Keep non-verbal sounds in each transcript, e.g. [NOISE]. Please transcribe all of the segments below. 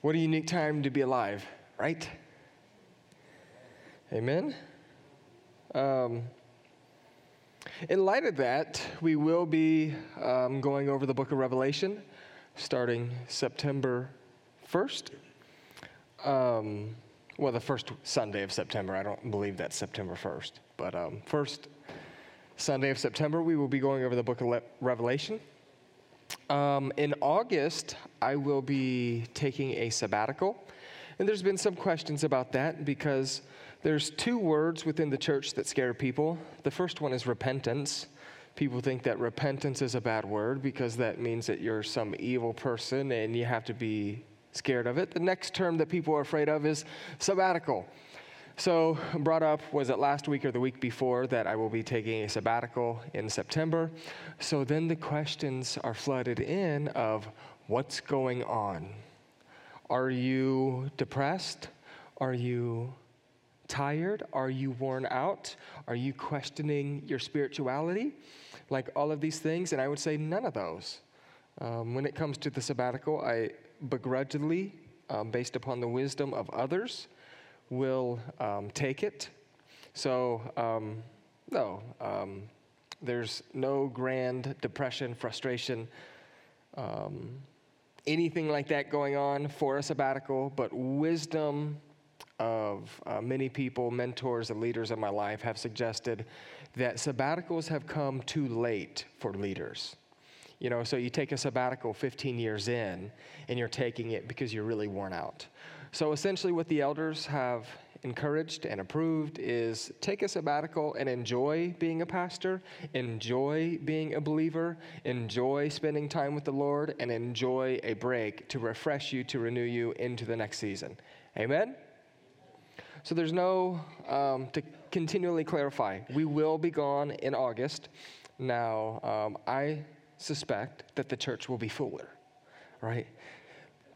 What a unique time to be alive, right? Amen. Um, in light of that, we will be um, going over the book of Revelation starting September 1st. Um, well, the first Sunday of September. I don't believe that's September 1st, but um, first Sunday of September, we will be going over the book of Le- Revelation. Um, in August, I will be taking a sabbatical. And there's been some questions about that because there's two words within the church that scare people. The first one is repentance. People think that repentance is a bad word because that means that you're some evil person and you have to be scared of it. The next term that people are afraid of is sabbatical. So, brought up, was it last week or the week before, that I will be taking a sabbatical in September. So then the questions are flooded in of what's going on? Are you depressed? Are you tired? Are you worn out? Are you questioning your spirituality? Like all of these things. And I would say none of those. Um, when it comes to the sabbatical, I begrudgingly, um, based upon the wisdom of others, will um, take it. So, um, no, um, there's no grand depression, frustration, um, anything like that going on for a sabbatical, but wisdom of uh, many people, mentors, and leaders in my life have suggested that sabbaticals have come too late for leaders. You know, so you take a sabbatical 15 years in, and you're taking it because you're really worn out. So essentially, what the elders have encouraged and approved is take a sabbatical and enjoy being a pastor, enjoy being a believer, enjoy spending time with the Lord, and enjoy a break to refresh you, to renew you into the next season. Amen? So there's no, um, to continually clarify, we will be gone in August. Now, um, I suspect that the church will be fuller, right?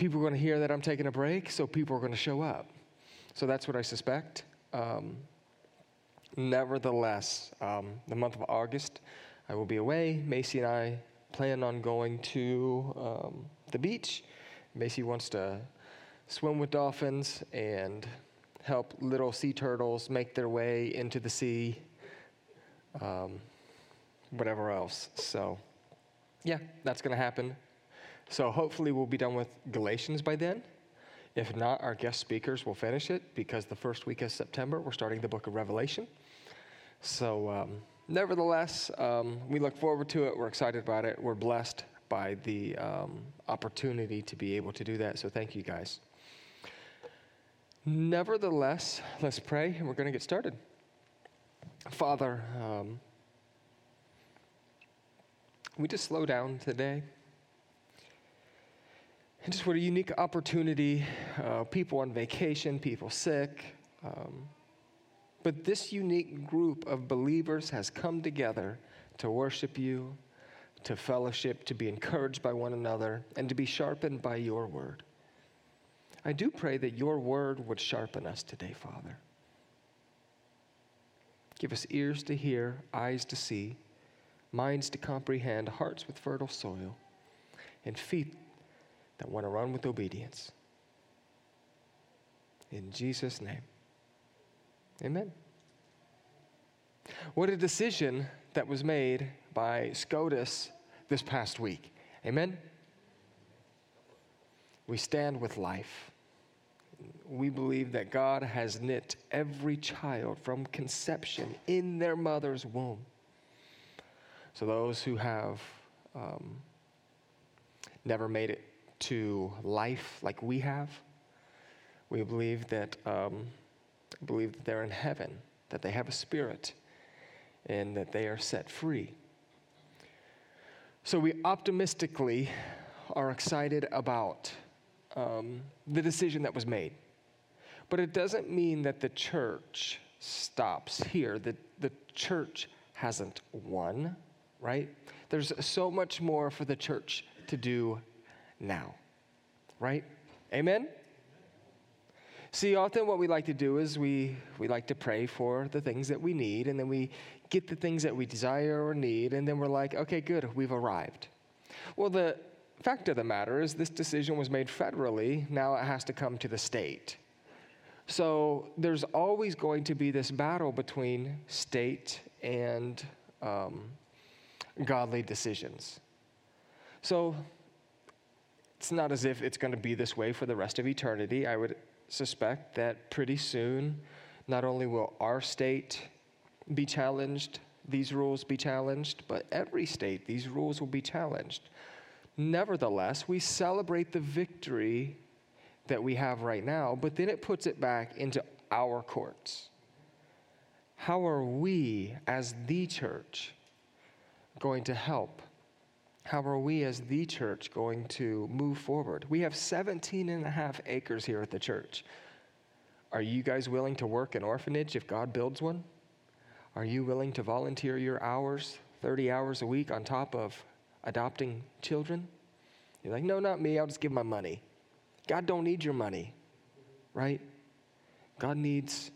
People are going to hear that I'm taking a break, so people are going to show up. So that's what I suspect. Um, nevertheless, um, the month of August, I will be away. Macy and I plan on going to um, the beach. Macy wants to swim with dolphins and help little sea turtles make their way into the sea, um, whatever else. So, yeah, that's going to happen. So, hopefully, we'll be done with Galatians by then. If not, our guest speakers will finish it because the first week of September, we're starting the book of Revelation. So, um, nevertheless, um, we look forward to it. We're excited about it. We're blessed by the um, opportunity to be able to do that. So, thank you guys. Nevertheless, let's pray and we're going to get started. Father, um, we just slow down today. And just what a unique opportunity. Uh, people on vacation, people sick. Um, but this unique group of believers has come together to worship you, to fellowship, to be encouraged by one another, and to be sharpened by your word. I do pray that your word would sharpen us today, Father. Give us ears to hear, eyes to see, minds to comprehend, hearts with fertile soil, and feet that want to run with obedience. In Jesus' name, amen. What a decision that was made by SCOTUS this past week. Amen. We stand with life we believe that God has knit every child from conception in their mother's womb. So, those who have um, never made it to life like we have, we believe that, um, believe that they're in heaven, that they have a spirit, and that they are set free. So, we optimistically are excited about um, the decision that was made. But it doesn't mean that the church stops here. that the church hasn't won, right? There's so much more for the church to do now, right? Amen? See, often what we like to do is we, we like to pray for the things that we need, and then we get the things that we desire or need, and then we're like, okay, good, we've arrived. Well, the fact of the matter is, this decision was made federally. Now it has to come to the state. So there's always going to be this battle between state and um, godly decisions. So it's not as if it's going to be this way for the rest of eternity. I would suspect that pretty soon, not only will our state be challenged, these rules be challenged, but every state, these rules will be challenged. Nevertheless, we celebrate the victory that we have right now, but then it puts it back into our courts. How are we, as the church, going to help how are we as the church going to move forward? We have 17 and a half acres here at the church. Are you guys willing to work an orphanage if God builds one? Are you willing to volunteer your hours, 30 hours a week, on top of adopting children? You're like, no, not me. I'll just give my money. God don't need your money, right? God needs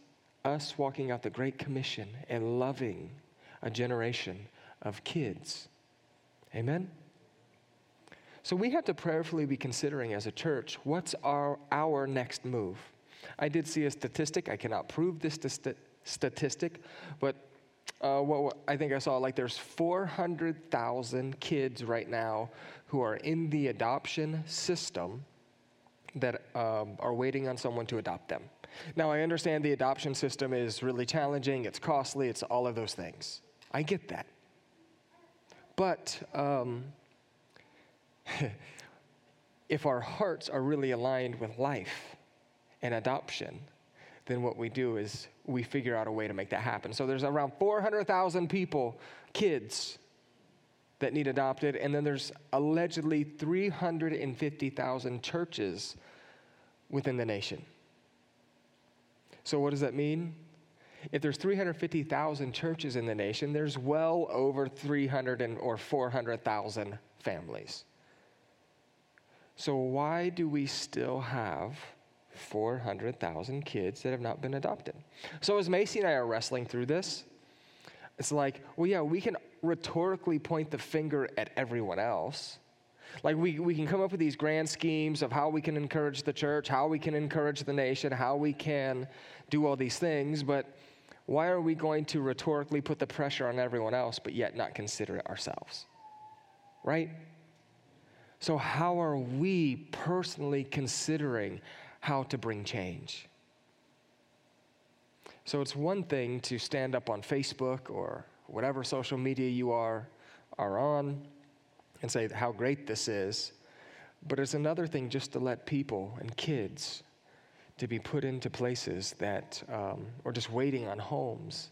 us walking out the Great Commission and loving a generation of kids Amen? So we have to prayerfully be considering as a church what's our, our next move. I did see a statistic. I cannot prove this st- statistic, but uh, what, what, I think I saw like there's 400,000 kids right now who are in the adoption system that um, are waiting on someone to adopt them. Now, I understand the adoption system is really challenging, it's costly, it's all of those things. I get that. But um, [LAUGHS] if our hearts are really aligned with life and adoption, then what we do is we figure out a way to make that happen. So there's around 400,000 people, kids, that need adopted, and then there's allegedly 350,000 churches within the nation. So, what does that mean? If there's 350,000 churches in the nation, there's well over 300 and, or 400,000 families. So why do we still have 400,000 kids that have not been adopted? So as Macy and I are wrestling through this, it's like, well, yeah, we can rhetorically point the finger at everyone else. Like, we, we can come up with these grand schemes of how we can encourage the church, how we can encourage the nation, how we can do all these things, but why are we going to rhetorically put the pressure on everyone else, but yet not consider it ourselves? Right? So, how are we personally considering how to bring change? So, it's one thing to stand up on Facebook or whatever social media you are, are on and say how great this is, but it's another thing just to let people and kids to be put into places that, um, or just waiting on homes.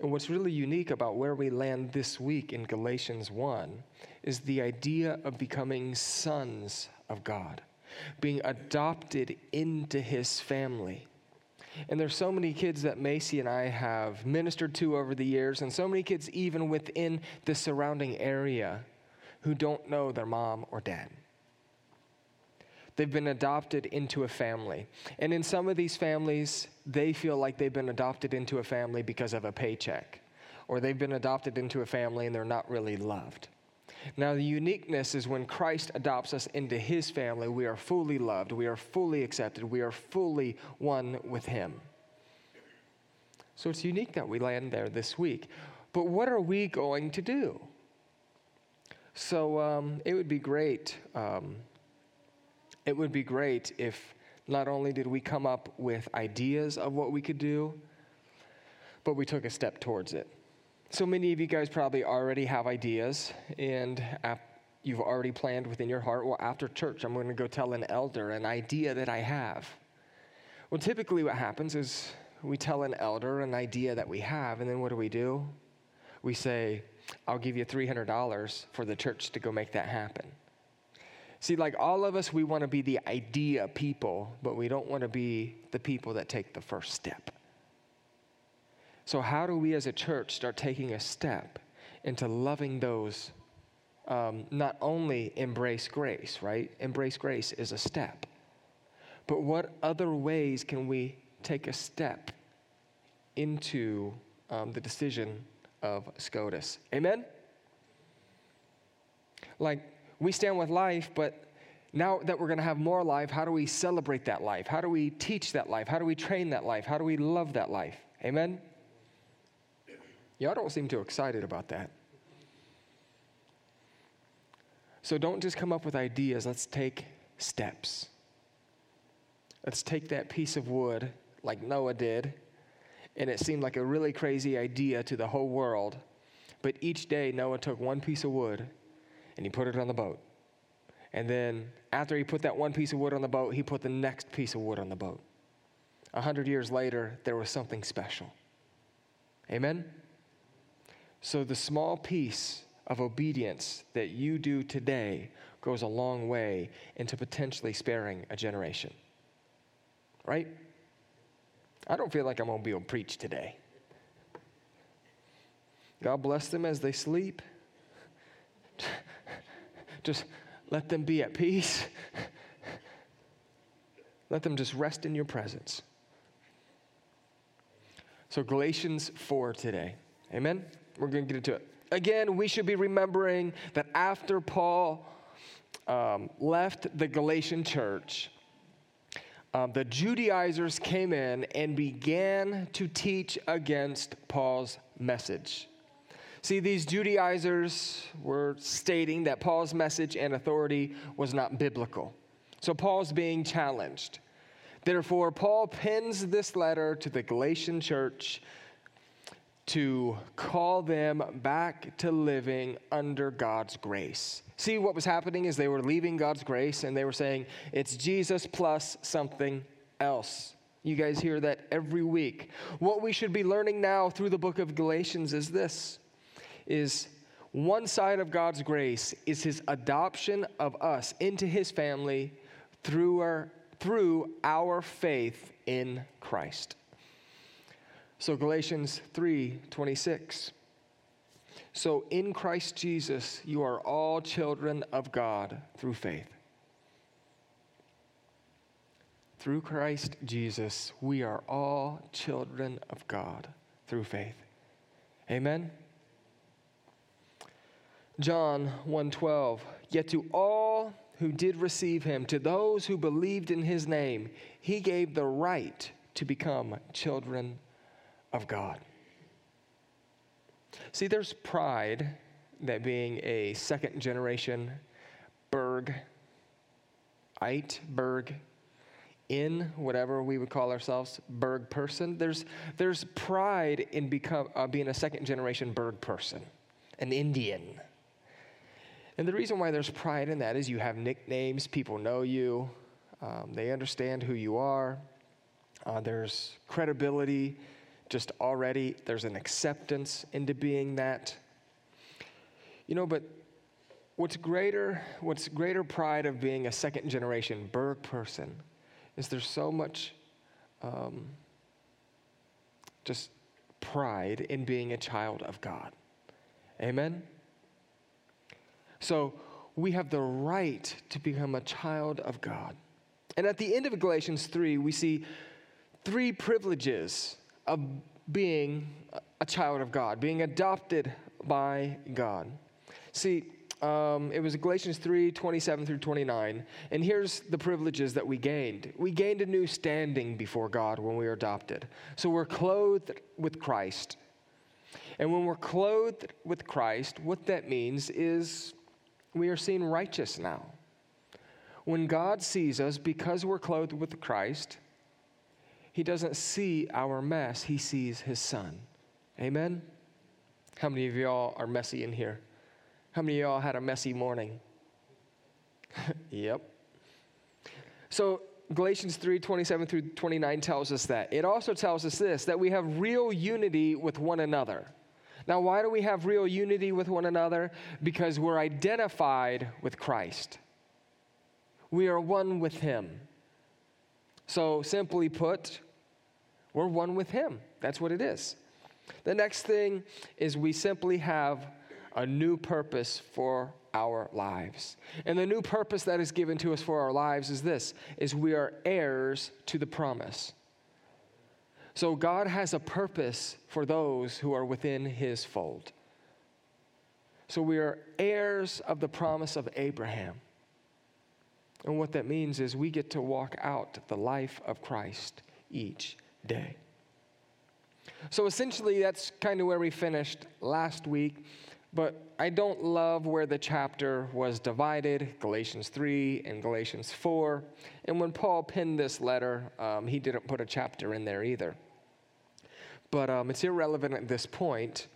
And what's really unique about where we land this week in Galatians 1 is the idea of becoming sons of God, being adopted into his family. And there's so many kids that Macy and I have ministered to over the years, and so many kids even within the surrounding area who don't know their mom or dad. They've been adopted into a family. And in some of these families, they feel like they've been adopted into a family because of a paycheck, or they've been adopted into a family and they're not really loved. Now, the uniqueness is when Christ adopts us into his family, we are fully loved, we are fully accepted, we are fully one with him. So it's unique that we land there this week. But what are we going to do? So um, it would be great um, it would be great if not only did we come up with ideas of what we could do, but we took a step towards it. So many of you guys probably already have ideas, and you've already planned within your heart, well, after church, I'm going to go tell an elder an idea that I have. Well, typically, what happens is we tell an elder an idea that we have, and then what do we do? We say, I'll give you $300 for the church to go make that happen. See, like all of us, we want to be the idea people, but we don't want to be the people that take the first step. So, how do we as a church start taking a step into loving those? Um, not only embrace grace, right? Embrace grace is a step. But what other ways can we take a step into um, the decision of SCOTUS? Amen? Like, we stand with life, but now that we're going to have more life, how do we celebrate that life? How do we teach that life? How do we train that life? How do we love that life? Amen? Y'all don't seem too excited about that. So don't just come up with ideas, let's take steps. Let's take that piece of wood like Noah did, and it seemed like a really crazy idea to the whole world. But each day, Noah took one piece of wood and he put it on the boat. And then after he put that one piece of wood on the boat, he put the next piece of wood on the boat. A hundred years later, there was something special. Amen? So the small piece of obedience that you do today goes a long way into potentially sparing a generation. Right? I don't feel like I'm going to be able to preach today. God bless them as they sleep. [LAUGHS] Just let them be at peace. [LAUGHS] let them just rest in your presence. So, Galatians 4 today. Amen? We're going to get into it. Again, we should be remembering that after Paul um, left the Galatian church, um, the Judaizers came in and began to teach against Paul's message. See, these Judaizers were stating that Paul's message and authority was not biblical. So Paul's being challenged. Therefore, Paul pens this letter to the Galatian church to call them back to living under God's grace. See, what was happening is they were leaving God's grace and they were saying, it's Jesus plus something else. You guys hear that every week. What we should be learning now through the book of Galatians is this is one side of God's grace is his adoption of us into his family through our, through our faith in Christ. So Galatians 3:26 So in Christ Jesus you are all children of God through faith. Through Christ Jesus we are all children of God through faith. Amen. John 1:12 Yet to all who did receive him to those who believed in his name he gave the right to become children of God. See, there's pride that being a second generation Berg, Ite, Berg, in whatever we would call ourselves, Berg person. There's, there's pride in become, uh, being a second generation Berg person, an Indian. And the reason why there's pride in that is you have nicknames, people know you, um, they understand who you are, uh, there's credibility just already, there's an acceptance into being that. You know, but what's greater, what's greater pride of being a second generation Berg person is there's so much um, just pride in being a child of God. Amen? So we have the right to become a child of God. And at the end of Galatians 3, we see three privileges of being a child of God, being adopted by God. See, um, it was Galatians 3 27 through 29. And here's the privileges that we gained. We gained a new standing before God when we were adopted. So we're clothed with Christ. And when we're clothed with Christ, what that means is we are seen righteous now. When God sees us, because we're clothed with Christ, he doesn't see our mess, he sees his son. Amen? How many of y'all are messy in here? How many of y'all had a messy morning? [LAUGHS] yep. So Galatians 3 27 through 29 tells us that. It also tells us this that we have real unity with one another. Now, why do we have real unity with one another? Because we're identified with Christ. We are one with Him. So, simply put, we're one with Him. That's what it is. The next thing is we simply have a new purpose for our lives. And the new purpose that is given to us for our lives is this is we are heirs to the promise. So God has a purpose for those who are within his fold. So we are heirs of the promise of Abraham. And what that means is we get to walk out the life of Christ each day. So essentially, that's kind of where we finished last week. But I don't love where the chapter was divided Galatians 3 and Galatians 4. And when Paul penned this letter, um, he didn't put a chapter in there either. But um, it's irrelevant at this point.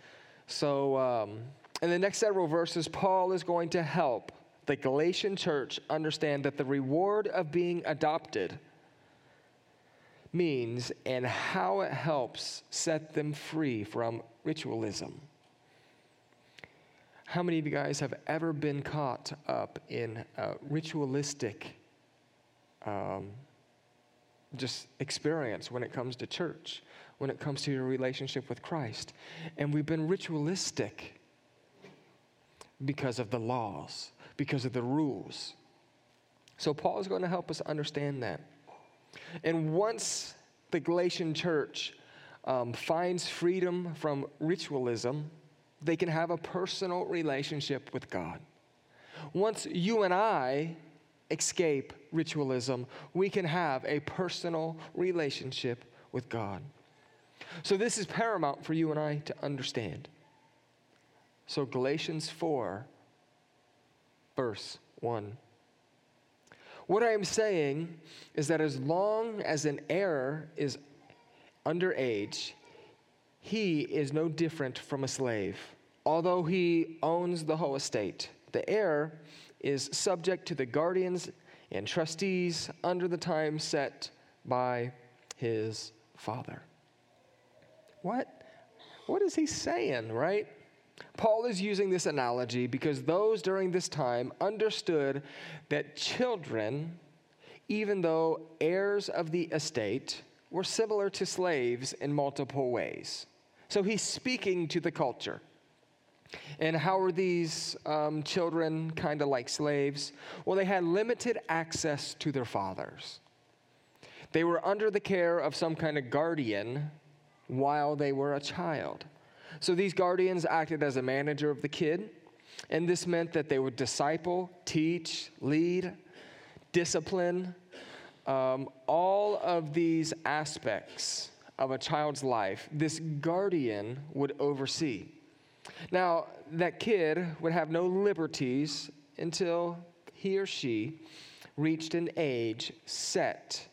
So, um, in the next several verses, Paul is going to help the Galatian church understand that the reward of being adopted means and how it helps set them free from ritualism. How many of you guys have ever been caught up in ritualistic um, just experience when it comes to church, when it comes to your relationship with Christ? And we've been ritualistic because of the laws, because of the rules. So Paul is going to help us understand that. And once the Galatian church um, finds freedom from ritualism, they can have a personal relationship with God. Once you and I escape ritualism, we can have a personal relationship with God. So, this is paramount for you and I to understand. So, Galatians 4, verse 1. What I am saying is that as long as an heir is underage, he is no different from a slave. Although he owns the whole estate, the heir is subject to the guardians and trustees under the time set by his father. What? What is he saying, right? Paul is using this analogy because those during this time understood that children, even though heirs of the estate, were similar to slaves in multiple ways. So he's speaking to the culture. And how were these um, children kind of like slaves? Well, they had limited access to their fathers. They were under the care of some kind of guardian while they were a child. So these guardians acted as a manager of the kid, and this meant that they would disciple, teach, lead, discipline, um, all of these aspects of a child's life, this guardian would oversee. Now, that kid would have no liberties until he or she reached an age set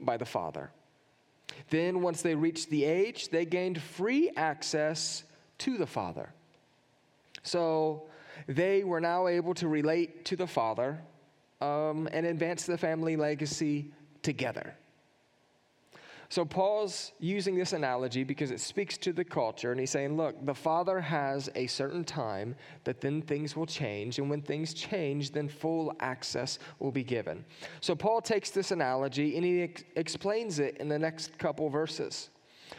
by the father. Then, once they reached the age, they gained free access to the Father. So, they were now able to relate to the Father um, and advance the family legacy together. So Paul's using this analogy because it speaks to the culture, and he's saying, look, the Father has a certain time that then things will change, and when things change, then full access will be given. So Paul takes this analogy and he ex- explains it in the next couple verses.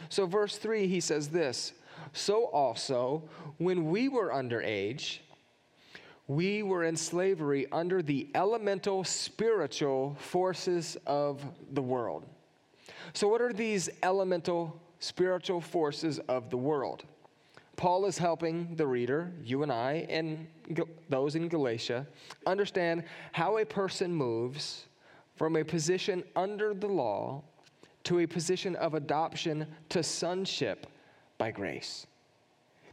So, verse 3, he says this So also, when we were underage, we were in slavery under the elemental spiritual forces of the world. So, what are these elemental spiritual forces of the world? Paul is helping the reader, you and I, and those in Galatia, understand how a person moves from a position under the law to a position of adoption to sonship by grace.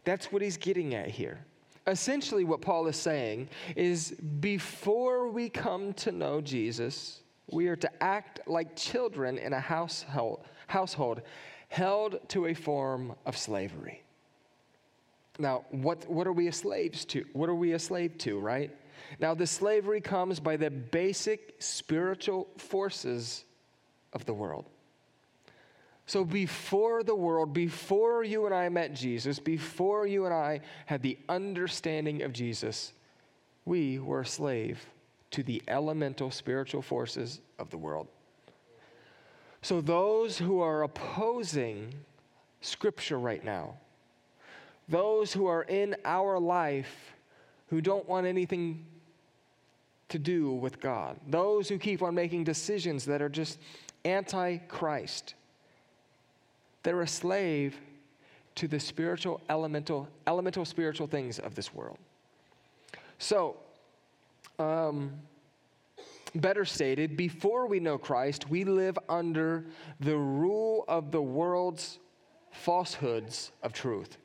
That's what he's getting at here. Essentially, what Paul is saying is before we come to know Jesus, we are to act like children in a household, household held to a form of slavery. Now, what, what are we slaves to? What are we a slave to, right? Now, the slavery comes by the basic spiritual forces of the world. So, before the world, before you and I met Jesus, before you and I had the understanding of Jesus, we were a slave to the elemental spiritual forces of the world. So, those who are opposing Scripture right now, those who are in our life who don't want anything to do with God, those who keep on making decisions that are just anti Christ, they're a slave to the spiritual elemental elemental spiritual things of this world. So, um, better stated, before we know Christ, we live under the rule of the world's falsehoods of truth.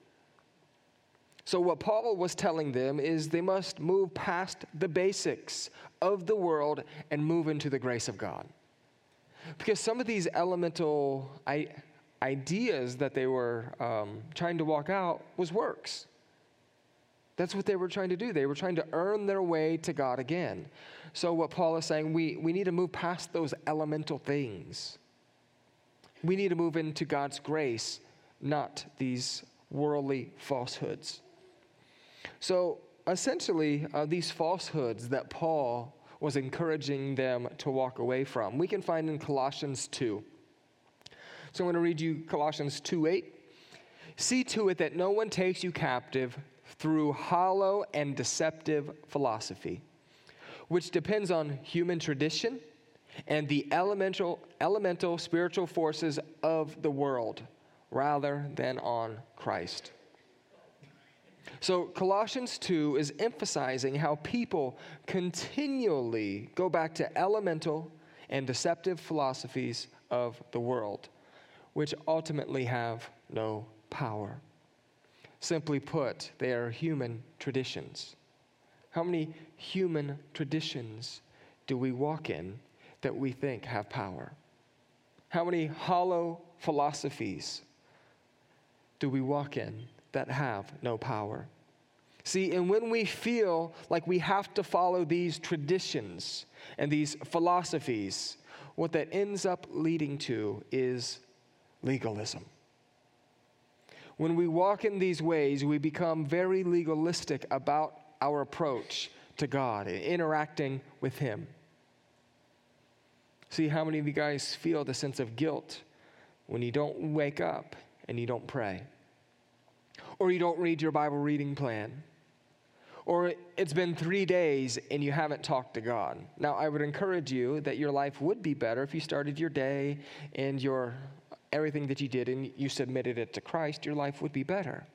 So, what Paul was telling them is they must move past the basics of the world and move into the grace of God. Because some of these elemental ideas that they were um, trying to walk out was works. That's what they were trying to do. They were trying to earn their way to God again. So, what Paul is saying, we, we need to move past those elemental things. We need to move into God's grace, not these worldly falsehoods. So essentially, uh, these falsehoods that Paul was encouraging them to walk away from, we can find in Colossians 2. So I'm going to read you Colossians 2 8. See to it that no one takes you captive through hollow and deceptive philosophy, which depends on human tradition and the elemental, elemental spiritual forces of the world rather than on Christ. So, Colossians 2 is emphasizing how people continually go back to elemental and deceptive philosophies of the world, which ultimately have no power. Simply put, they are human traditions. How many human traditions do we walk in that we think have power? How many hollow philosophies do we walk in that have no power. See, and when we feel like we have to follow these traditions and these philosophies, what that ends up leading to is legalism. When we walk in these ways, we become very legalistic about our approach to God and interacting with Him. See, how many of you guys feel the sense of guilt when you don't wake up and you don't pray? or you don't read your Bible reading plan, or it's been three days and you haven't talked to God. Now, I would encourage you that your life would be better if you started your day and your everything that you did and you submitted it to Christ, your life would be better.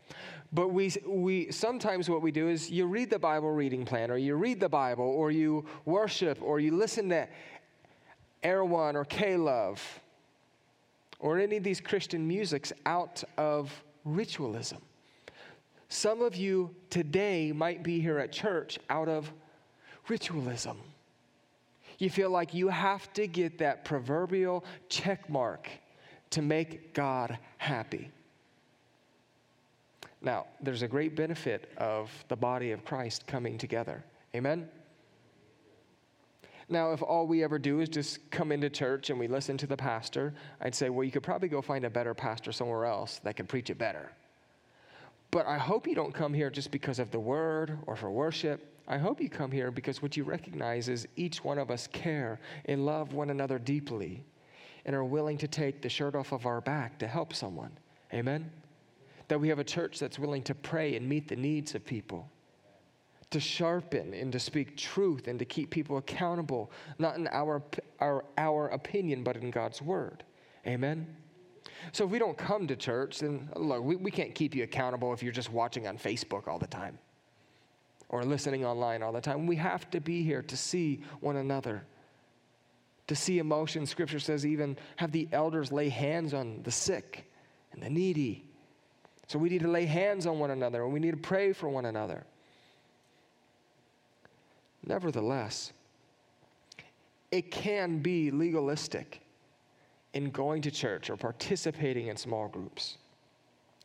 But we, we sometimes what we do is you read the Bible reading plan, or you read the Bible, or you worship, or you listen to Air1 or K-Love, or any of these Christian musics out of ritualism. Some of you today might be here at church out of ritualism. You feel like you have to get that proverbial check mark to make God happy. Now, there's a great benefit of the body of Christ coming together. Amen? Now, if all we ever do is just come into church and we listen to the pastor, I'd say, well, you could probably go find a better pastor somewhere else that can preach it better. But I hope you don't come here just because of the word or for worship. I hope you come here because what you recognize is each one of us care and love one another deeply and are willing to take the shirt off of our back to help someone. Amen? That we have a church that's willing to pray and meet the needs of people, to sharpen and to speak truth and to keep people accountable, not in our, our, our opinion, but in God's word. Amen? So if we don't come to church, then look, we, we can't keep you accountable if you're just watching on Facebook all the time or listening online all the time. We have to be here to see one another, to see emotion. Scripture says, even have the elders lay hands on the sick and the needy. So we need to lay hands on one another and we need to pray for one another. Nevertheless, it can be legalistic in going to church or participating in small groups.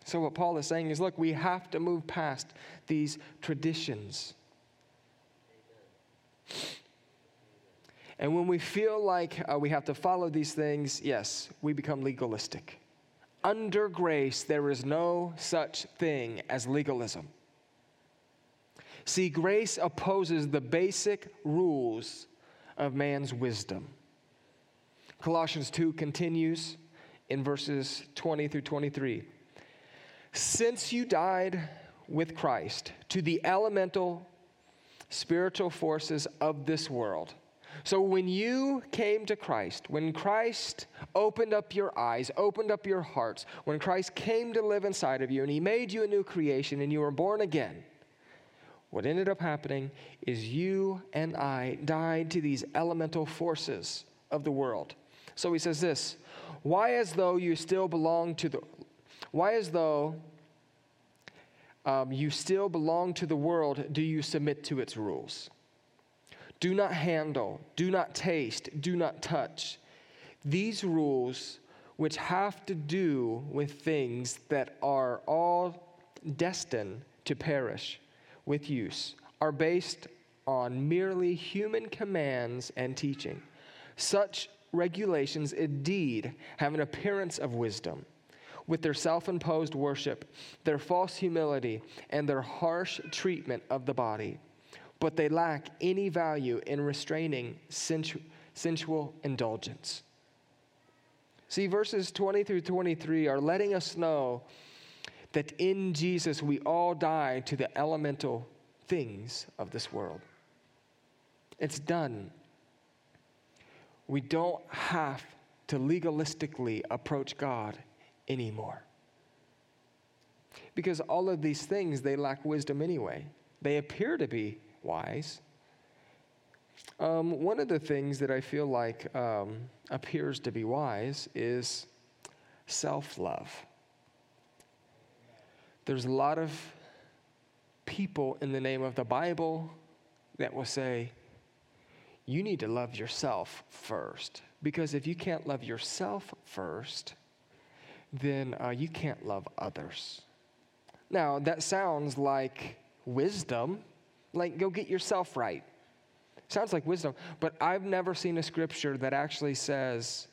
So, what Paul is saying is look, we have to move past these traditions. And when we feel like uh, we have to follow these things, yes, we become legalistic. Under grace, there is no such thing as legalism. See, grace opposes the basic rules of man's wisdom. Colossians 2 continues in verses 20 through 23. Since you died with Christ to the elemental spiritual forces of this world. So when you came to Christ, when Christ opened up your eyes, opened up your hearts, when Christ came to live inside of you and he made you a new creation and you were born again, what ended up happening is you and I died to these elemental forces of the world. So he says this Why, as though you still belong to the, why, as though um, you still belong to the world, do you submit to its rules? Do not handle, do not taste, do not touch. These rules, which have to do with things that are all destined to perish with use, are based on merely human commands and teaching. Such regulations indeed have an appearance of wisdom. With their self imposed worship, their false humility, and their harsh treatment of the body, but they lack any value in restraining sensu- sensual indulgence. See, verses 20 through 23 are letting us know that in Jesus we all die to the elemental things of this world. It's done. We don't have to legalistically approach God anymore. Because all of these things, they lack wisdom anyway. They appear to be wise. Um, one of the things that I feel like um, appears to be wise is self love. There's a lot of people in the name of the Bible that will say, you need to love yourself first. Because if you can't love yourself first, then uh, you can't love others. Now, that sounds like wisdom, like go get yourself right. Sounds like wisdom, but I've never seen a scripture that actually says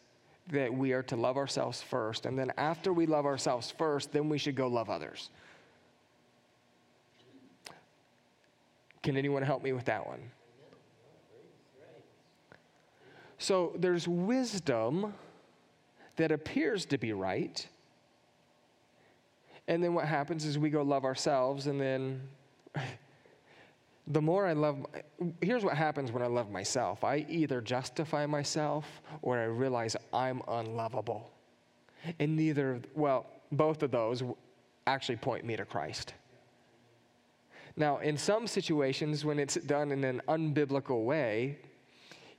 that we are to love ourselves first, and then after we love ourselves first, then we should go love others. Can anyone help me with that one? So there's wisdom that appears to be right. And then what happens is we go love ourselves, and then [LAUGHS] the more I love, here's what happens when I love myself I either justify myself or I realize I'm unlovable. And neither, well, both of those actually point me to Christ. Now, in some situations, when it's done in an unbiblical way,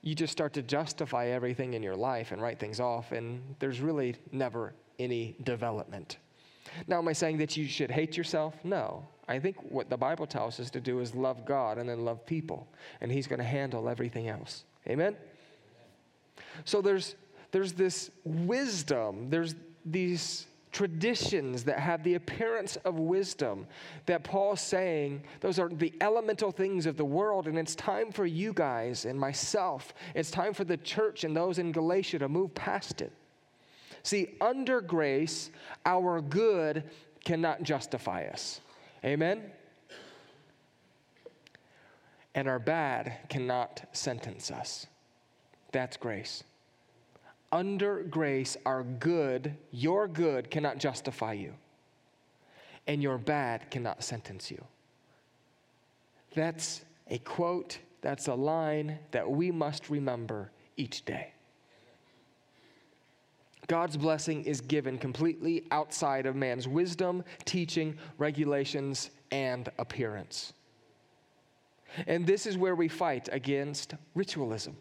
you just start to justify everything in your life and write things off, and there's really never any development. Now, am I saying that you should hate yourself? No. I think what the Bible tells us to do is love God and then love people, and He's going to handle everything else. Amen? So there's, there's this wisdom, there's these traditions that have the appearance of wisdom that Paul's saying those are the elemental things of the world, and it's time for you guys and myself, it's time for the church and those in Galatia to move past it. See, under grace, our good cannot justify us. Amen? And our bad cannot sentence us. That's grace under grace our good, your good cannot justify you, and your bad cannot sentence you. That's a quote, that's a line that we must remember each day. God's blessing is given completely outside of man's wisdom, teaching, regulations, and appearance. And this is where we fight against ritualism.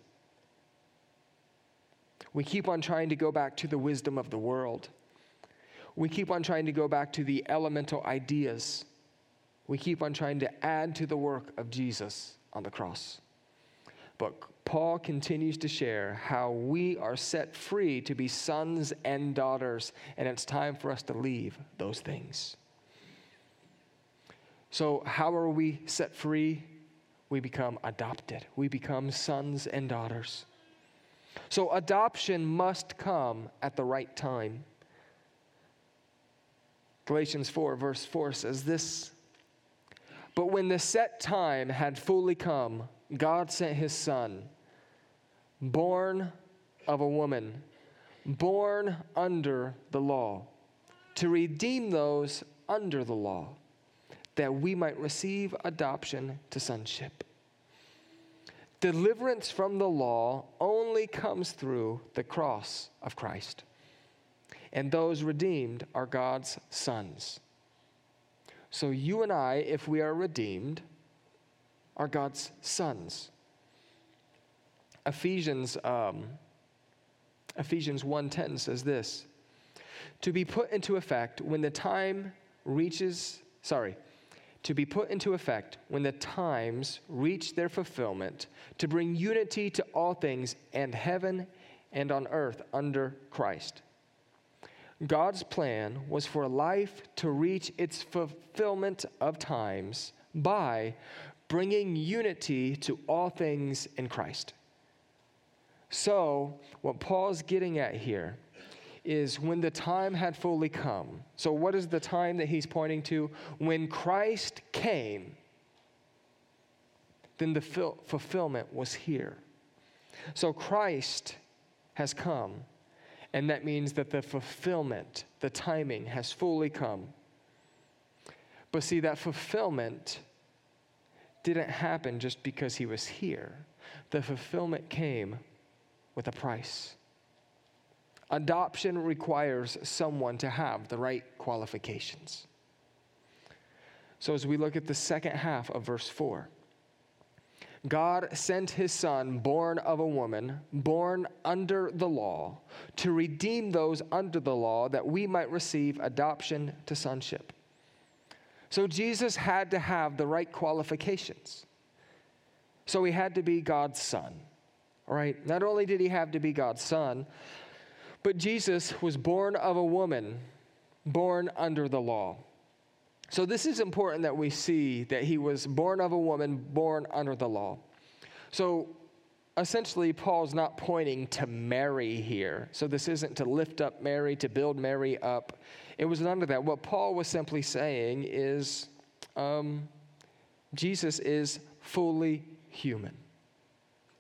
We keep on trying to go back to the wisdom of the world. We keep on trying to go back to the elemental ideas. We keep on trying to add to the work of Jesus on the cross. But Paul continues to share how we are set free to be sons and daughters, and it's time for us to leave those things. So, how are we set free? We become adopted, we become sons and daughters. So adoption must come at the right time. Galatians 4, verse 4 says this But when the set time had fully come, God sent his son, born of a woman, born under the law, to redeem those under the law, that we might receive adoption to sonship. Deliverance from the law only comes through the cross of Christ. And those redeemed are God's sons. So, you and I, if we are redeemed, are God's sons. Ephesians, um, Ephesians 1.10 says this, to be put into effect when the time reaches, sorry, to be put into effect when the times reach their fulfillment, to bring unity to all things and heaven and on earth under Christ. God's plan was for life to reach its fulfillment of times by bringing unity to all things in Christ. So, what Paul's getting at here is when the time had fully come. So, what is the time that he's pointing to? When Christ came, then the fulfillment was here. So, Christ has come, and that means that the fulfillment, the timing, has fully come. But see, that fulfillment didn't happen just because he was here. The fulfillment came with a price. Adoption requires someone to have the right qualifications. So, as we look at the second half of verse 4, God sent his son, born of a woman, born under the law, to redeem those under the law that we might receive adoption to sonship. So Jesus had to have the right qualifications. So he had to be God's son. All right? Not only did he have to be God's son, but Jesus was born of a woman, born under the law. So this is important that we see that he was born of a woman, born under the law. So essentially, Paul's not pointing to Mary here. So this isn't to lift up Mary, to build Mary up. It was none of that. What Paul was simply saying is um, Jesus is fully human.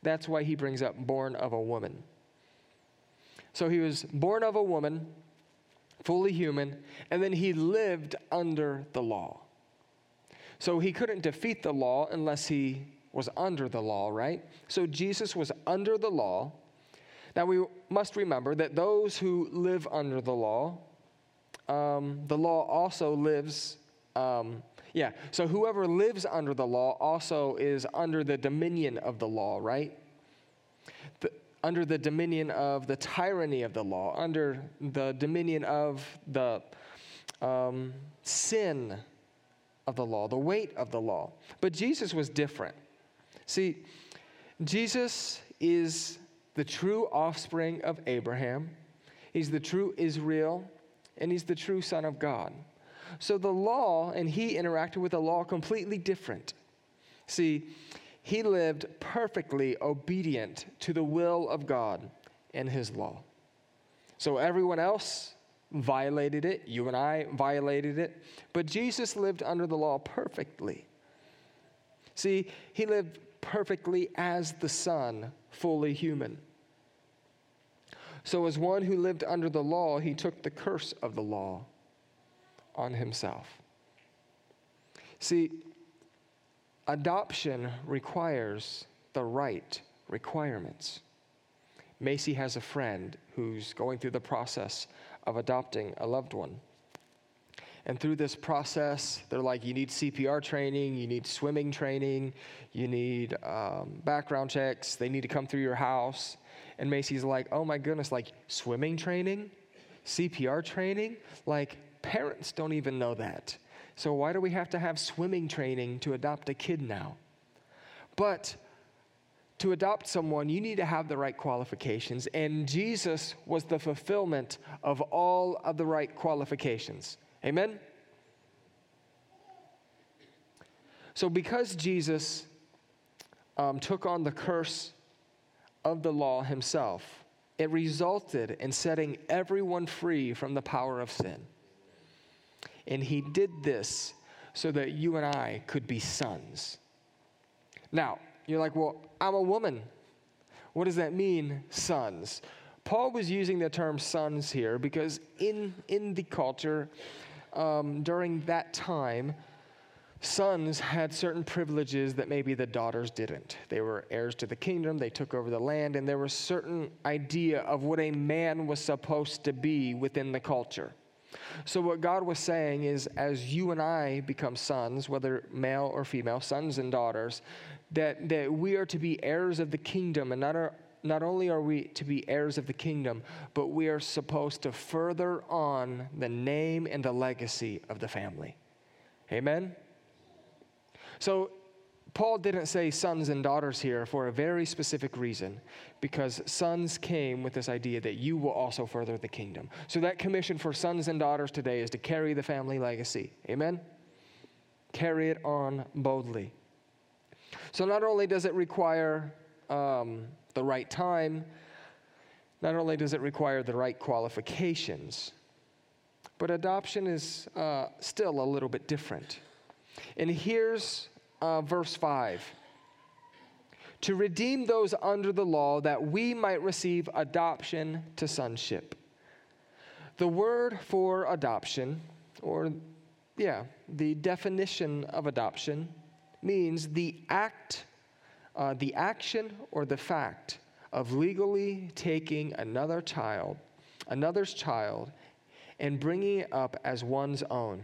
That's why he brings up born of a woman. So he was born of a woman, fully human, and then he lived under the law. So he couldn't defeat the law unless he was under the law, right? So Jesus was under the law. Now we must remember that those who live under the law um, the law also lives, um, yeah, so whoever lives under the law also is under the dominion of the law, right? The, under the dominion of the tyranny of the law, under the dominion of the um, sin of the law, the weight of the law. But Jesus was different. See, Jesus is the true offspring of Abraham, he's the true Israel and he's the true Son of God. So the law, and he interacted with the law completely different. See, he lived perfectly obedient to the will of God and his law. So everyone else violated it, you and I violated it, but Jesus lived under the law perfectly. See, he lived perfectly as the Son, fully human. So, as one who lived under the law, he took the curse of the law on himself. See, adoption requires the right requirements. Macy has a friend who's going through the process of adopting a loved one. And through this process, they're like, you need CPR training, you need swimming training, you need um, background checks, they need to come through your house. And Macy's like, oh my goodness, like swimming training, CPR training? Like, parents don't even know that. So why do we have to have swimming training to adopt a kid now? But to adopt someone, you need to have the right qualifications. And Jesus was the fulfillment of all of the right qualifications. Amen? So, because Jesus um, took on the curse of the law himself, it resulted in setting everyone free from the power of sin. And he did this so that you and I could be sons. Now, you're like, well, I'm a woman. What does that mean, sons? Paul was using the term sons here because in, in the culture um, during that time, sons had certain privileges that maybe the daughters didn't. They were heirs to the kingdom, they took over the land, and there was certain idea of what a man was supposed to be within the culture. So, what God was saying is, as you and I become sons, whether male or female, sons and daughters, that, that we are to be heirs of the kingdom. And not, not only are we to be heirs of the kingdom, but we are supposed to further on the name and the legacy of the family. Amen? So, Paul didn't say sons and daughters here for a very specific reason, because sons came with this idea that you will also further the kingdom. So that commission for sons and daughters today is to carry the family legacy. Amen? Carry it on boldly. So not only does it require um, the right time, not only does it require the right qualifications, but adoption is uh, still a little bit different. And here's uh, verse 5 to redeem those under the law that we might receive adoption to sonship. The word for adoption, or yeah, the definition of adoption, means the act, uh, the action or the fact of legally taking another child, another's child, and bringing it up as one's own,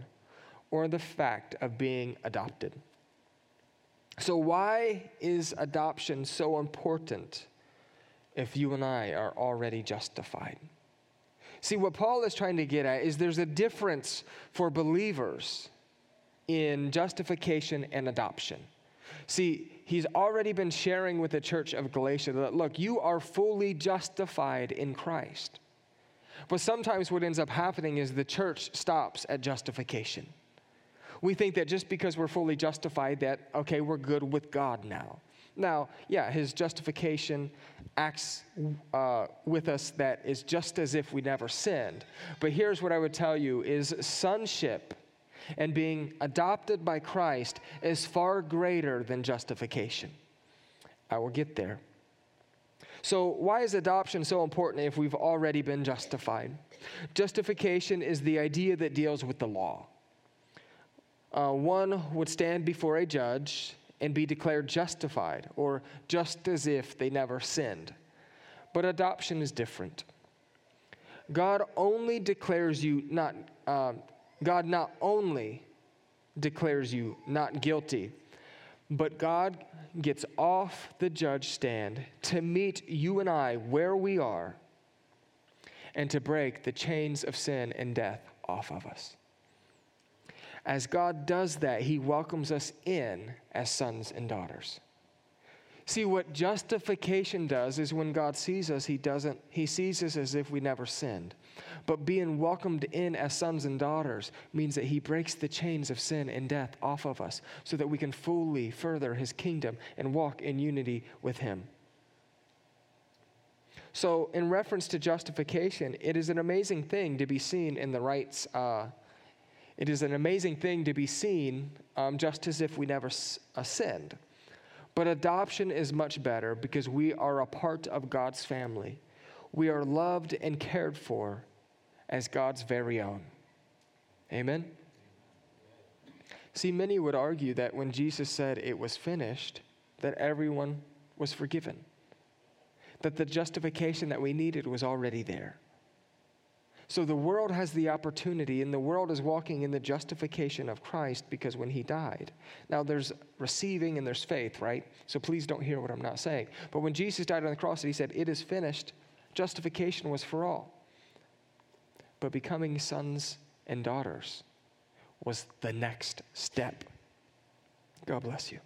or the fact of being adopted. So, why is adoption so important if you and I are already justified? See, what Paul is trying to get at is there's a difference for believers in justification and adoption. See, he's already been sharing with the church of Galatia that, look, you are fully justified in Christ. But sometimes what ends up happening is the church stops at justification we think that just because we're fully justified, that, okay, we're good with God now. Now, yeah, his justification acts uh, with us that is just as if we never sinned. But here's what I would tell you is sonship and being adopted by Christ is far greater than justification. I will get there. So, why is adoption so important if we've already been justified? Justification is the idea that deals with the law uh, one would stand before a judge and be declared justified, or just as if they never sinned. But adoption is different. God only declares you not, uh, God not only declares you not guilty, but God gets off the judge stand to meet you and I where we are and to break the chains of sin and death off of us. As God does that, He welcomes us in as sons and daughters. See, what justification does is when God sees us, He doesn't, He sees us as if we never sinned. But being welcomed in as sons and daughters means that He breaks the chains of sin and death off of us so that we can fully further His kingdom and walk in unity with Him. So, in reference to justification, it is an amazing thing to be seen in the rights. Uh, it is an amazing thing to be seen um, just as if we never s- sinned. But adoption is much better because we are a part of God's family. We are loved and cared for as God's very own. Amen? See, many would argue that when Jesus said it was finished, that everyone was forgiven, that the justification that we needed was already there. So the world has the opportunity, and the world is walking in the justification of Christ because when he died. Now there's receiving and there's faith, right? So please don't hear what I'm not saying. But when Jesus died on the cross, he said, It is finished. Justification was for all. But becoming sons and daughters was the next step. God bless you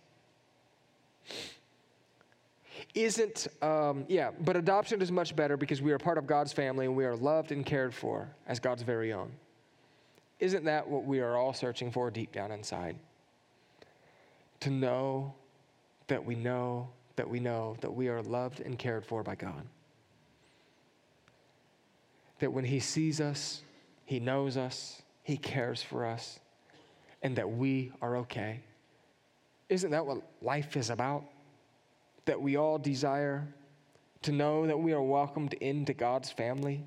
isn't, um, yeah, but adoption is much better because we are part of God's family and we are loved and cared for as God's very own. Isn't that what we are all searching for deep down inside? To know that we know that we know that we are loved and cared for by God. That when He sees us, He knows us, He cares for us, and that we are okay. Isn't that what life is about? That we all desire to know that we are welcomed into God's family.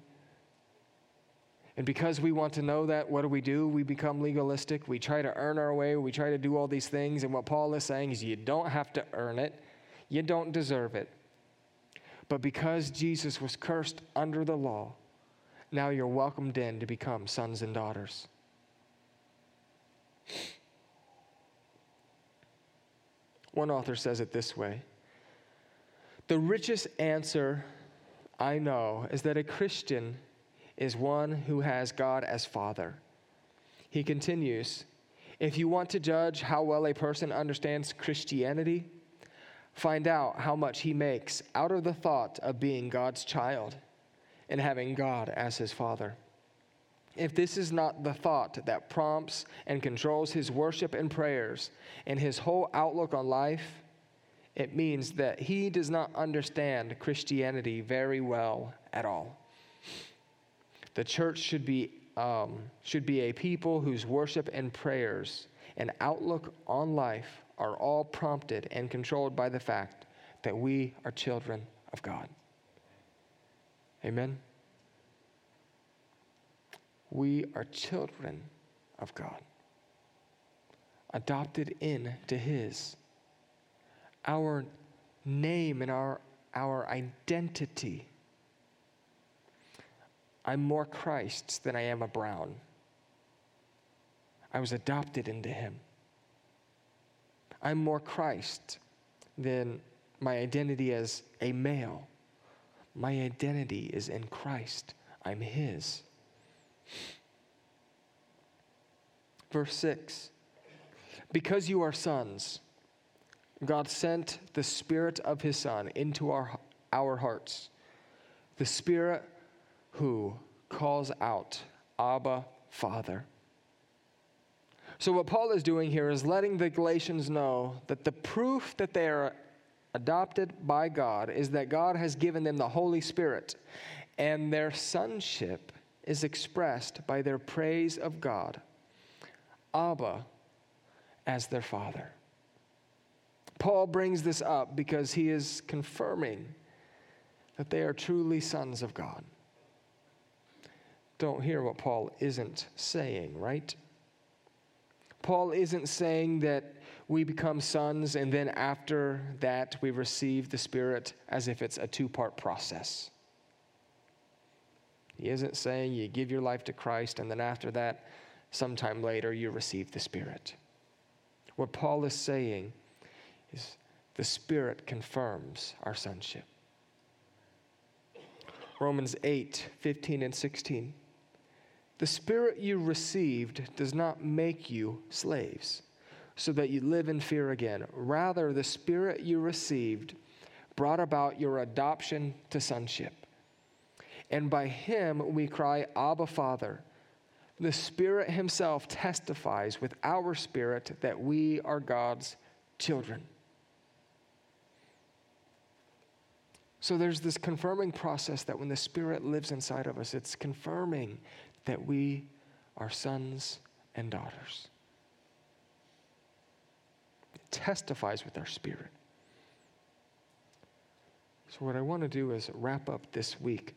And because we want to know that, what do we do? We become legalistic. We try to earn our way. We try to do all these things. And what Paul is saying is you don't have to earn it, you don't deserve it. But because Jesus was cursed under the law, now you're welcomed in to become sons and daughters. One author says it this way The richest answer I know is that a Christian is one who has God as Father. He continues If you want to judge how well a person understands Christianity, find out how much he makes out of the thought of being God's child and having God as his Father. If this is not the thought that prompts and controls his worship and prayers and his whole outlook on life, it means that he does not understand Christianity very well at all. The church should be, um, should be a people whose worship and prayers and outlook on life are all prompted and controlled by the fact that we are children of God. Amen. We are children of God, adopted into His. Our name and our, our identity. I'm more Christ's than I am a Brown. I was adopted into Him. I'm more Christ than my identity as a male. My identity is in Christ. I'm His. Verse 6 Because you are sons, God sent the Spirit of His Son into our, our hearts, the Spirit who calls out, Abba, Father. So, what Paul is doing here is letting the Galatians know that the proof that they are adopted by God is that God has given them the Holy Spirit, and their sonship is expressed by their praise of God, Abba, as their Father. Paul brings this up because he is confirming that they are truly sons of God. Don't hear what Paul isn't saying, right? Paul isn't saying that we become sons and then after that we receive the Spirit as if it's a two part process. He isn't saying you give your life to Christ and then after that, sometime later, you receive the Spirit. What Paul is saying is the Spirit confirms our sonship. Romans 8, 15 and 16. The Spirit you received does not make you slaves, so that you live in fear again. Rather, the Spirit you received brought about your adoption to sonship. And by him we cry, Abba, Father. The Spirit Himself testifies with our spirit that we are God's children. So there's this confirming process that when the Spirit lives inside of us, it's confirming that we are sons and daughters. It testifies with our spirit. So, what I want to do is wrap up this week.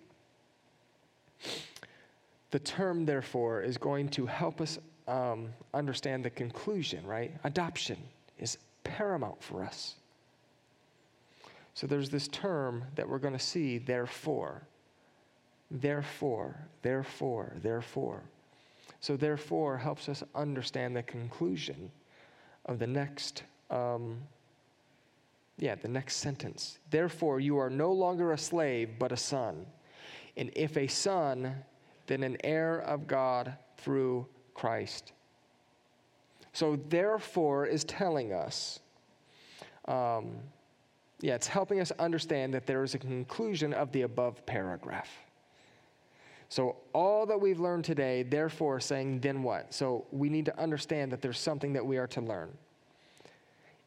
The term, therefore, is going to help us um, understand the conclusion, right? Adoption is paramount for us. So, there's this term that we're going to see, therefore. Therefore, therefore, therefore. So, therefore helps us understand the conclusion of the next, um, yeah, the next sentence. Therefore, you are no longer a slave, but a son. And if a son, then an heir of God through Christ. So, therefore, is telling us, um, yeah, it's helping us understand that there is a conclusion of the above paragraph. So, all that we've learned today, therefore, saying, then what? So, we need to understand that there's something that we are to learn.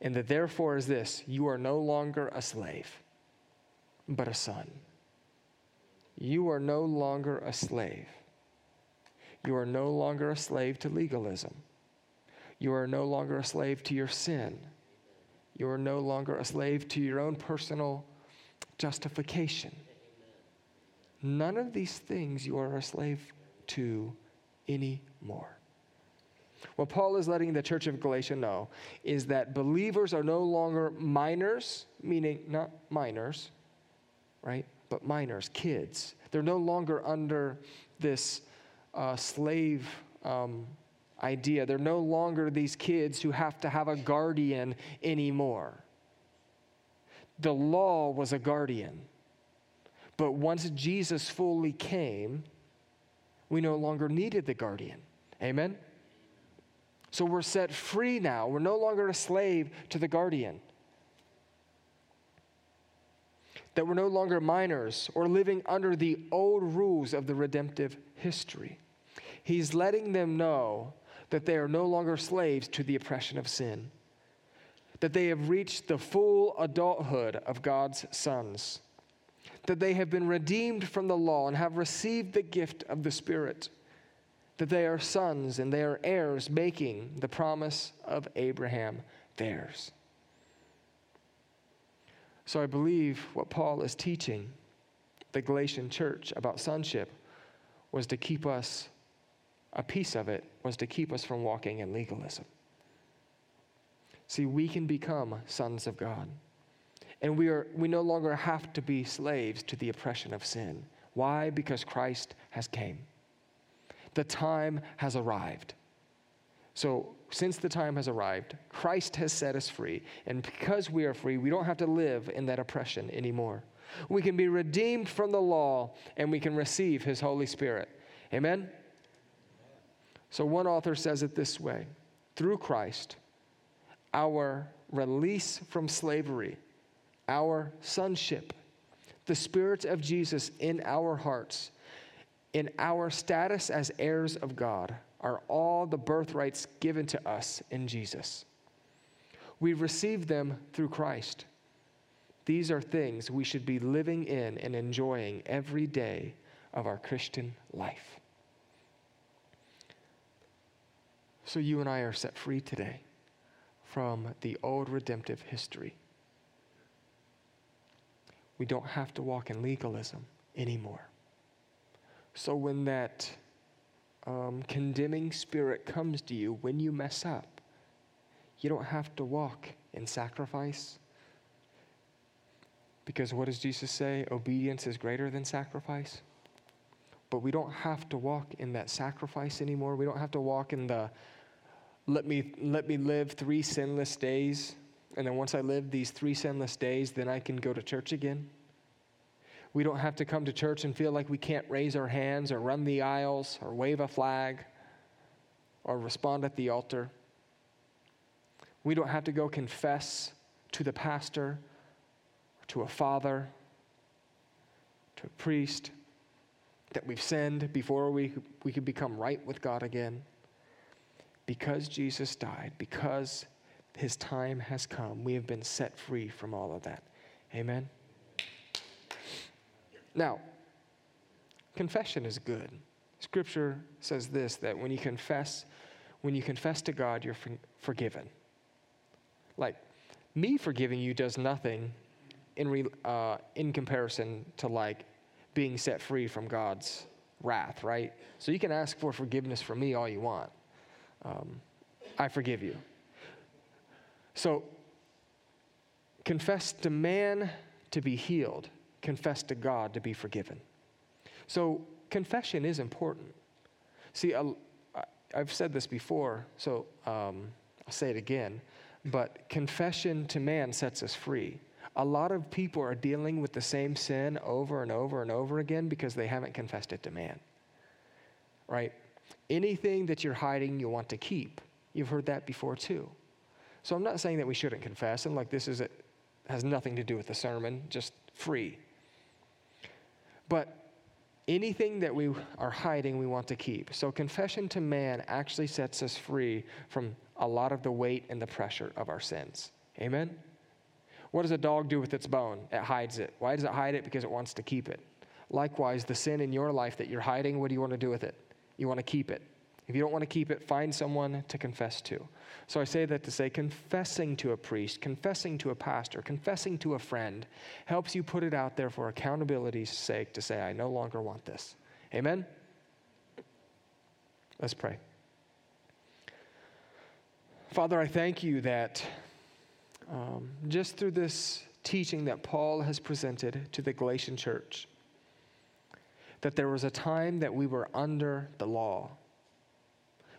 And the therefore is this you are no longer a slave, but a son. You are no longer a slave. You are no longer a slave to legalism. You are no longer a slave to your sin. You are no longer a slave to your own personal justification. None of these things you are a slave to anymore. What Paul is letting the church of Galatia know is that believers are no longer minors, meaning not minors, right? But minors, kids. They're no longer under this uh, slave um, idea. They're no longer these kids who have to have a guardian anymore. The law was a guardian. But once Jesus fully came, we no longer needed the guardian. Amen? So we're set free now. We're no longer a slave to the guardian. That we're no longer minors or living under the old rules of the redemptive history. He's letting them know that they are no longer slaves to the oppression of sin, that they have reached the full adulthood of God's sons, that they have been redeemed from the law and have received the gift of the Spirit, that they are sons and they are heirs, making the promise of Abraham theirs. So I believe what Paul is teaching the Galatian church about sonship was to keep us a piece of it was to keep us from walking in legalism. See, we can become sons of God. And we, are, we no longer have to be slaves to the oppression of sin. Why? Because Christ has came. The time has arrived. So, since the time has arrived, Christ has set us free. And because we are free, we don't have to live in that oppression anymore. We can be redeemed from the law and we can receive His Holy Spirit. Amen? So, one author says it this way through Christ, our release from slavery, our sonship, the Spirit of Jesus in our hearts, in our status as heirs of God, are all the birthrights given to us in Jesus. We receive them through Christ. These are things we should be living in and enjoying every day of our Christian life. So you and I are set free today from the old redemptive history. We don't have to walk in legalism anymore. So when that um, condemning spirit comes to you when you mess up, you don't have to walk in sacrifice. Because what does Jesus say? Obedience is greater than sacrifice. But we don't have to walk in that sacrifice anymore. We don't have to walk in the let me, let me live three sinless days, and then once I live these three sinless days, then I can go to church again. We don't have to come to church and feel like we can't raise our hands or run the aisles or wave a flag or respond at the altar. We don't have to go confess to the pastor, to a father, to a priest that we've sinned before we, we could become right with God again because Jesus died, because his time has come, we have been set free from all of that. Amen? Now, confession is good. Scripture says this that when you confess, when you confess to God, you're forgiven. Like, me forgiving you does nothing in, re- uh, in comparison to like being set free from God's wrath, right? So you can ask for forgiveness from me all you want um, I forgive you. So, confess to man to be healed, confess to God to be forgiven. So, confession is important. See, I've said this before, so um, I'll say it again, but confession to man sets us free. A lot of people are dealing with the same sin over and over and over again because they haven't confessed it to man. Right? Anything that you're hiding, you want to keep. You've heard that before too. So I'm not saying that we shouldn't confess, and like this is a, has nothing to do with the sermon, just free. But anything that we are hiding, we want to keep. So confession to man actually sets us free from a lot of the weight and the pressure of our sins. Amen? What does a dog do with its bone? It hides it. Why does it hide it? Because it wants to keep it. Likewise, the sin in your life that you're hiding, what do you want to do with it? You want to keep it. If you don't want to keep it, find someone to confess to. So I say that to say confessing to a priest, confessing to a pastor, confessing to a friend helps you put it out there for accountability's sake to say, I no longer want this. Amen? Let's pray. Father, I thank you that um, just through this teaching that Paul has presented to the Galatian church, that there was a time that we were under the law.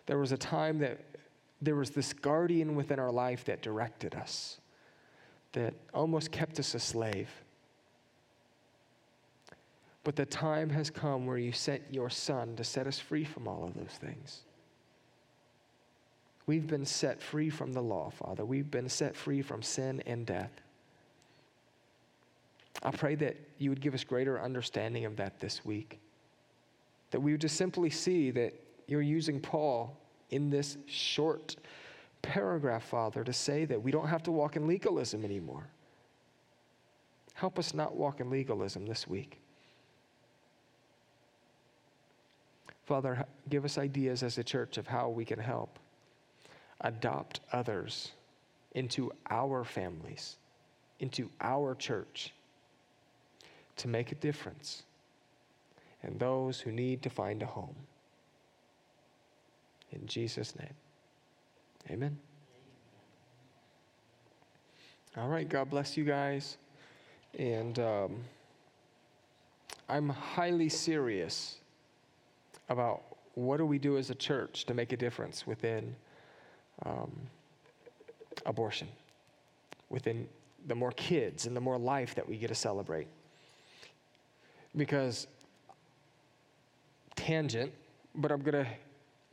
There was a time that there was this guardian within our life that directed us, that almost kept us a slave. But the time has come where you sent your son to set us free from all of those things. We've been set free from the law, Father. We've been set free from sin and death. I pray that you would give us greater understanding of that this week. That we would just simply see that you're using Paul in this short paragraph, Father, to say that we don't have to walk in legalism anymore. Help us not walk in legalism this week. Father, give us ideas as a church of how we can help adopt others into our families, into our church to make a difference and those who need to find a home. In Jesus' name, amen. All right, God bless you guys. And um, I'm highly serious about what do we do as a church to make a difference within um, abortion, within the more kids and the more life that we get to celebrate because tangent, but I'm going to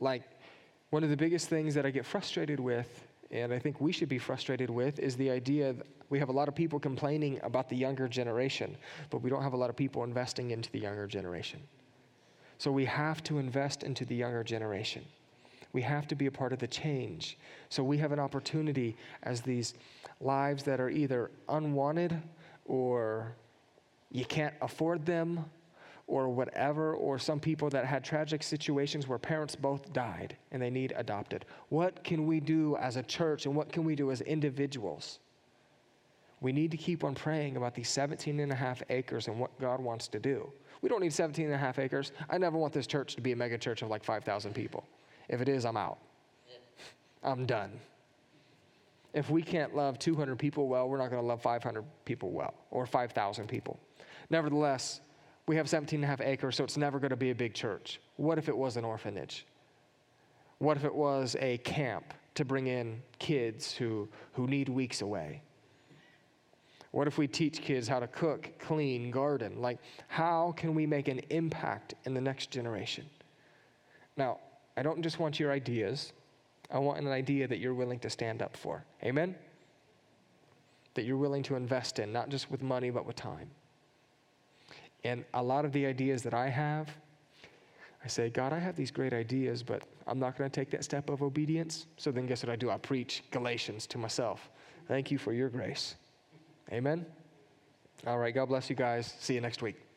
like one of the biggest things that I get frustrated with and I think we should be frustrated with is the idea that we have a lot of people complaining about the younger generation, but we don't have a lot of people investing into the younger generation. So we have to invest into the younger generation. We have to be a part of the change. So we have an opportunity as these lives that are either unwanted or you can't afford them or whatever, or some people that had tragic situations where parents both died and they need adopted. What can we do as a church and what can we do as individuals? We need to keep on praying about these 17 and a half acres and what God wants to do. We don't need 17 and a half acres. I never want this church to be a mega church of like 5,000 people. If it is, I'm out. I'm done. If we can't love 200 people well, we're not going to love 500 people well or 5,000 people. Nevertheless, we have 17 and a half acres, so it's never going to be a big church. What if it was an orphanage? What if it was a camp to bring in kids who, who need weeks away? What if we teach kids how to cook, clean, garden? Like, how can we make an impact in the next generation? Now, I don't just want your ideas, I want an idea that you're willing to stand up for. Amen? That you're willing to invest in, not just with money, but with time. And a lot of the ideas that I have, I say, God, I have these great ideas, but I'm not going to take that step of obedience. So then guess what I do? I preach Galatians to myself. Thank you for your grace. Amen. All right. God bless you guys. See you next week.